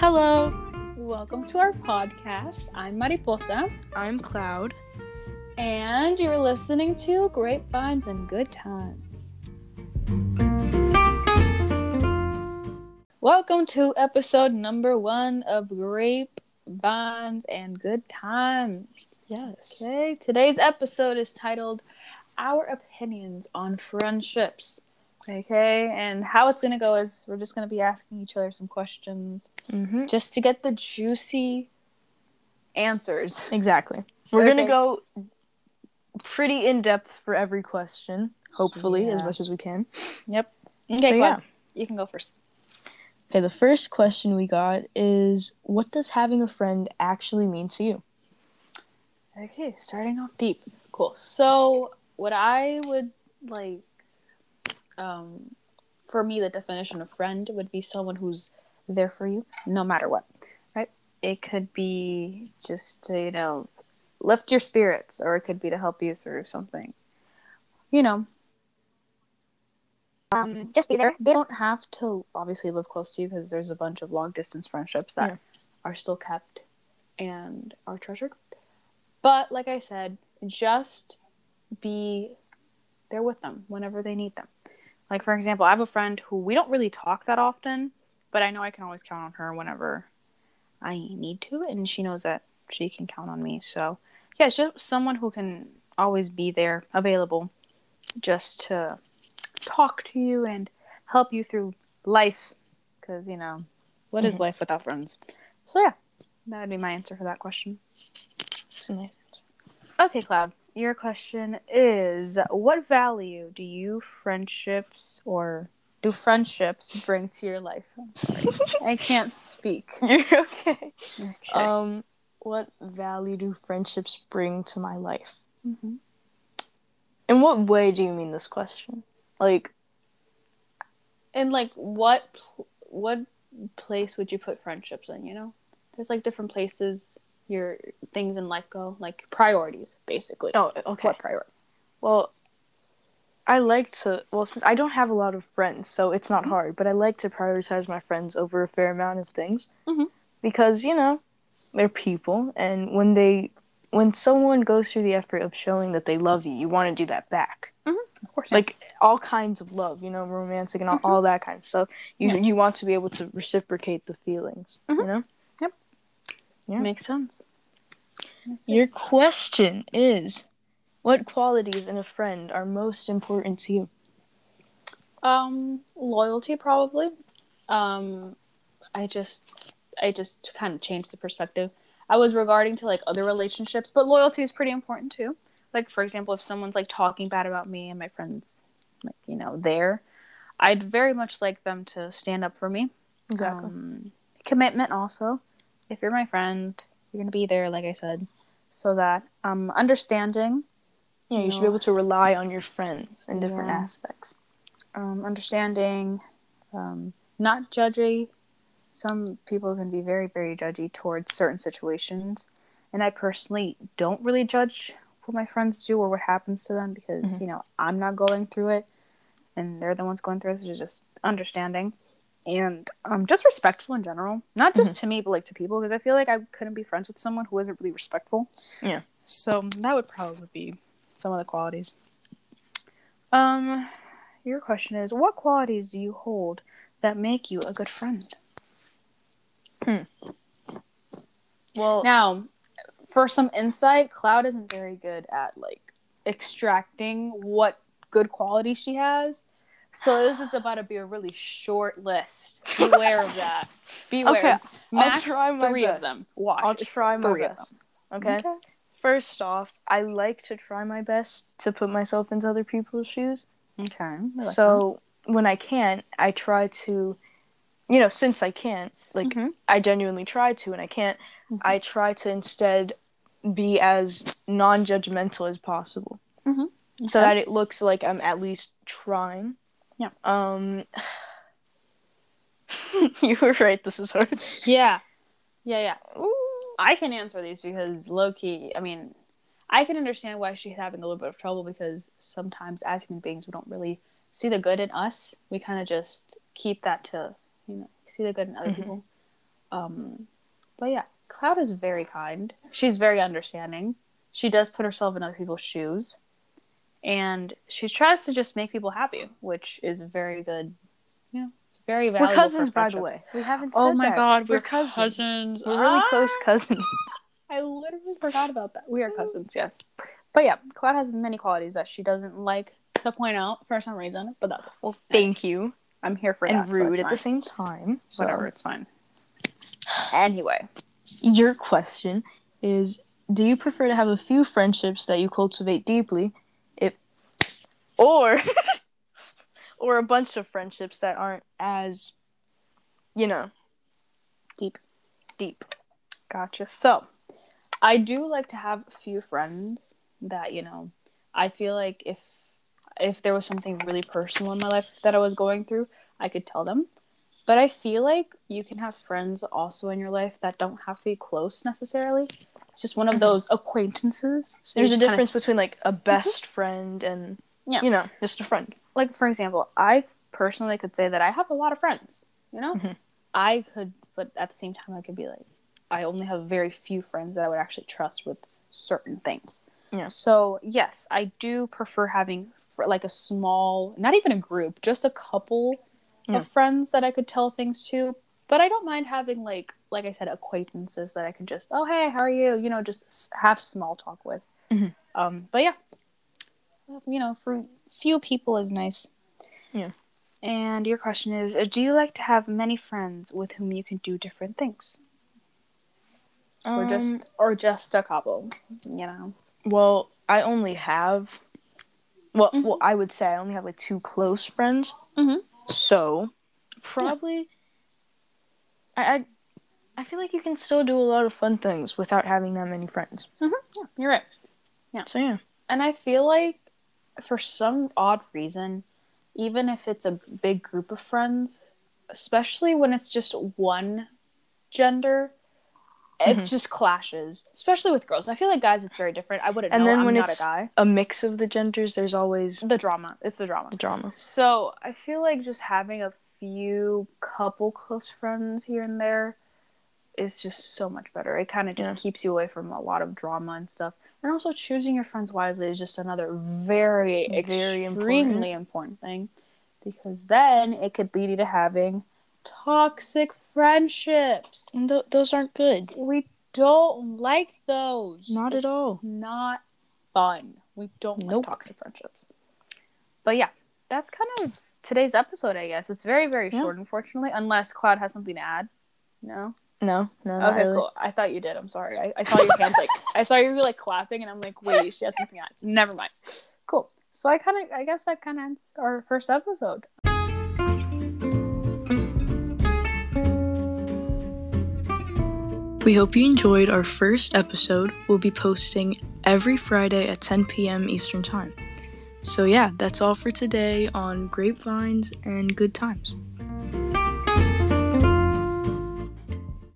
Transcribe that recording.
Hello, Welcome to our podcast. I'm Mariposa, I'm Cloud. and you're listening to Grapevines and Good Times. Welcome to episode number one of Grapevines and Good Times. Yes. Okay, today's episode is titled Our Opinions on Friendships. Okay, and how it's going to go is we're just going to be asking each other some questions Mm-hmm. just to get the juicy answers. Exactly. We're gonna go pretty in depth for every question, hopefully, as much as we can. Yep. So, Okay, yeah. You can go first. Okay, the first question we got is what does having a friend actually mean to you? Okay, starting off deep. Cool. So, what I would like, um, for me, the definition of friend would be someone who's there for you no matter what, right? It could be just to, you know, lift your spirits, or it could be to help you through something. You know, um, just be there. They don't have to obviously live close to you because there's a bunch of long distance friendships that Yeah. are still kept and are treasured. But like I said, just be there with them whenever they need them. Like for example, I have a friend who we don't really talk that often, but I know I can always count on her whenever I need to, and she knows that she can count on me. So yeah, it's just someone who can always be there, available, just to talk to you and help you through life. Because you know, what is Mhm. life without friends? So yeah, that would be my answer for that question. It's a nice answer. Okay, Cloud, your question is what value do you friendships or do friendships bring to your life? I can't speak. You're okay. Okay. Um, what value do friendships bring to my life? Mhm. In what way do you mean this question? Like, And like what what place would you put friendships in, you know? There's like different places your things in life go, like priorities basically. oh, okay. What priorities? Well, I like to. Well, since I don't have a lot of friends, so it's not mm-hmm. hard. But I like to prioritize my friends over a fair amount of things, Mhm. because you know, they're people, and when they, when someone goes through the effort of showing that they love you, you want to do that back. Mm-hmm. Of course. Like all kinds of love, you know, romantic and all, mm-hmm. all that kind of stuff. You Yeah. you want to be able to reciprocate the feelings, you know. Yeah. makes sense. Makes Your sense. question is, what qualities in a friend are most important to you? Um, loyalty probably. Um, I just, I just kind of changed the perspective. I was regarding to like other relationships, but loyalty is pretty important too. Like for example, if someone's like talking bad about me and my friends, like you know, there, I'd very much like them to stand up for me. Um, commitment also. If you're my friend, you're gonna be there, like I said, so that um, understanding Yeah, you should be able to rely on your friends in different Yeah. aspects. um, understanding, um, not judgy. Some people can be very, very judgy towards certain situations, and I personally don't really judge what my friends do or what happens to them because Mhm. you know I'm not going through it, and they're the ones going through it. So just understanding, and um, just respectful in general, not just to me but like to people because I feel like I couldn't be friends with someone who isn't really respectful. Yeah. So that would probably be some of the qualities. Um, your question is what qualities do you hold that make you a good friend? Hmm. Well, Now, for some insight, Cloud isn't very good at like extracting what good qualities she has. So this is about to be a really short list. Beware of that. Beware. Okay, I'll Max try my three of them. Watch. I'll It's try my best. them. Okay? First off, I like to try my best to put myself into other people's shoes. Okay. Like so when I can't, I try to, you know, since I can't, like Mhm. I genuinely try to, and I can't, Mhm. I try to instead be as non-judgmental as possible, Mhm. so that it looks like I'm at least trying. Yeah. Um. you were right. This is hard. Yeah. Yeah, yeah. I can answer these because Loki, I mean, I can understand why she's having a little bit of trouble because sometimes as human beings we don't really see the good in us. We kind of just keep that to, you know, see the good in other Mhm. people. Um, but yeah, Cloud is very kind. She's very understanding. She does put herself in other people's shoes, and she tries to just make people happy, which is very good. You know, it's very valuable. We're cousins, for by the way. We haven't. Oh my that. god, we're, we're cousins. cousins. We're really Ah! close cousins. I literally forgot about that. We are cousins, yes. But yeah, Cloud has many qualities that she doesn't like to point out for some reason, but that's well, thank you. I'm here for and that. so rude it's at the same time. So. Whatever, it's fine. Anyway, Your question is: Do you prefer to have a few friendships that you cultivate deeply, if, or, or a bunch of friendships that aren't as, you know, deep. deep? Gotcha. So, I do like to have a few friends that, you know, I feel like if if there was something really personal in my life that I was going through, I could tell them. But I feel like you can have friends also in your life that don't have to be close necessarily. It's just one of Mhm. those acquaintances. So There's a difference s- between like a best friend and, Yeah. you know, just a friend. like for example, I personally could say that I have a lot of friends. You know, Mhm. I could, but at the same time, I could be like, I only have very few friends that I would actually trust with certain things. Yeah. So yes, I do prefer having fr- like a small, not even a group, just a couple Yeah. of friends that I could tell things to. But I don't mind having like, like I said, acquaintances that I can just, oh hey, how are you? You know, just s- have small talk with. Mhm. Um, but yeah, you know, for few people is nice. Yeah. And your question is uh, Do you like to have many friends with whom you can do different things? or Um, just or just a couple, you know? Well, I only have. Well, Mhm. well, I would say I only have like two close friends. Mhm. So, probably, I, I, I feel like you can still do a lot of fun things without having that many friends. Yeah, you're right. Yeah. So yeah, And I feel like for some odd reason, even if it's a big group of friends, especially when it's just one gender, it Mhm. just clashes. Especially with girls. I feel like guys, it's very different. I wouldn't And know. then I'm when not a guy. a mix of the genders. There's always The drama. It's the drama. the drama. So I feel like just having a few couple close friends here and there is just so much better. It kind of just Yeah. keeps you away from a lot of drama and stuff. And also choosing your friends wisely is just another very, Very extremely important. thing because then it could lead you to having toxic friendships. And th- those aren't good. We don't like those. Not at all. Not fun. We don't Nope. like toxic friendships. But yeah, that's kind of today's episode, I guess. It's very, very Yeah. short, unfortunately, unless Cloud has something to add. No. No, no. not Okay, really. cool. I thought you did. I'm sorry. I, I saw your hands like I saw you like clapping, and I'm like, wait, she has something on. Never mind. Cool. So I kind of, I guess that kind of ends our first episode. We hope you enjoyed our first episode. We'll be posting every Friday at 10 p.m. Eastern Time. So, yeah, that's all for today on Grapevines and Good Times.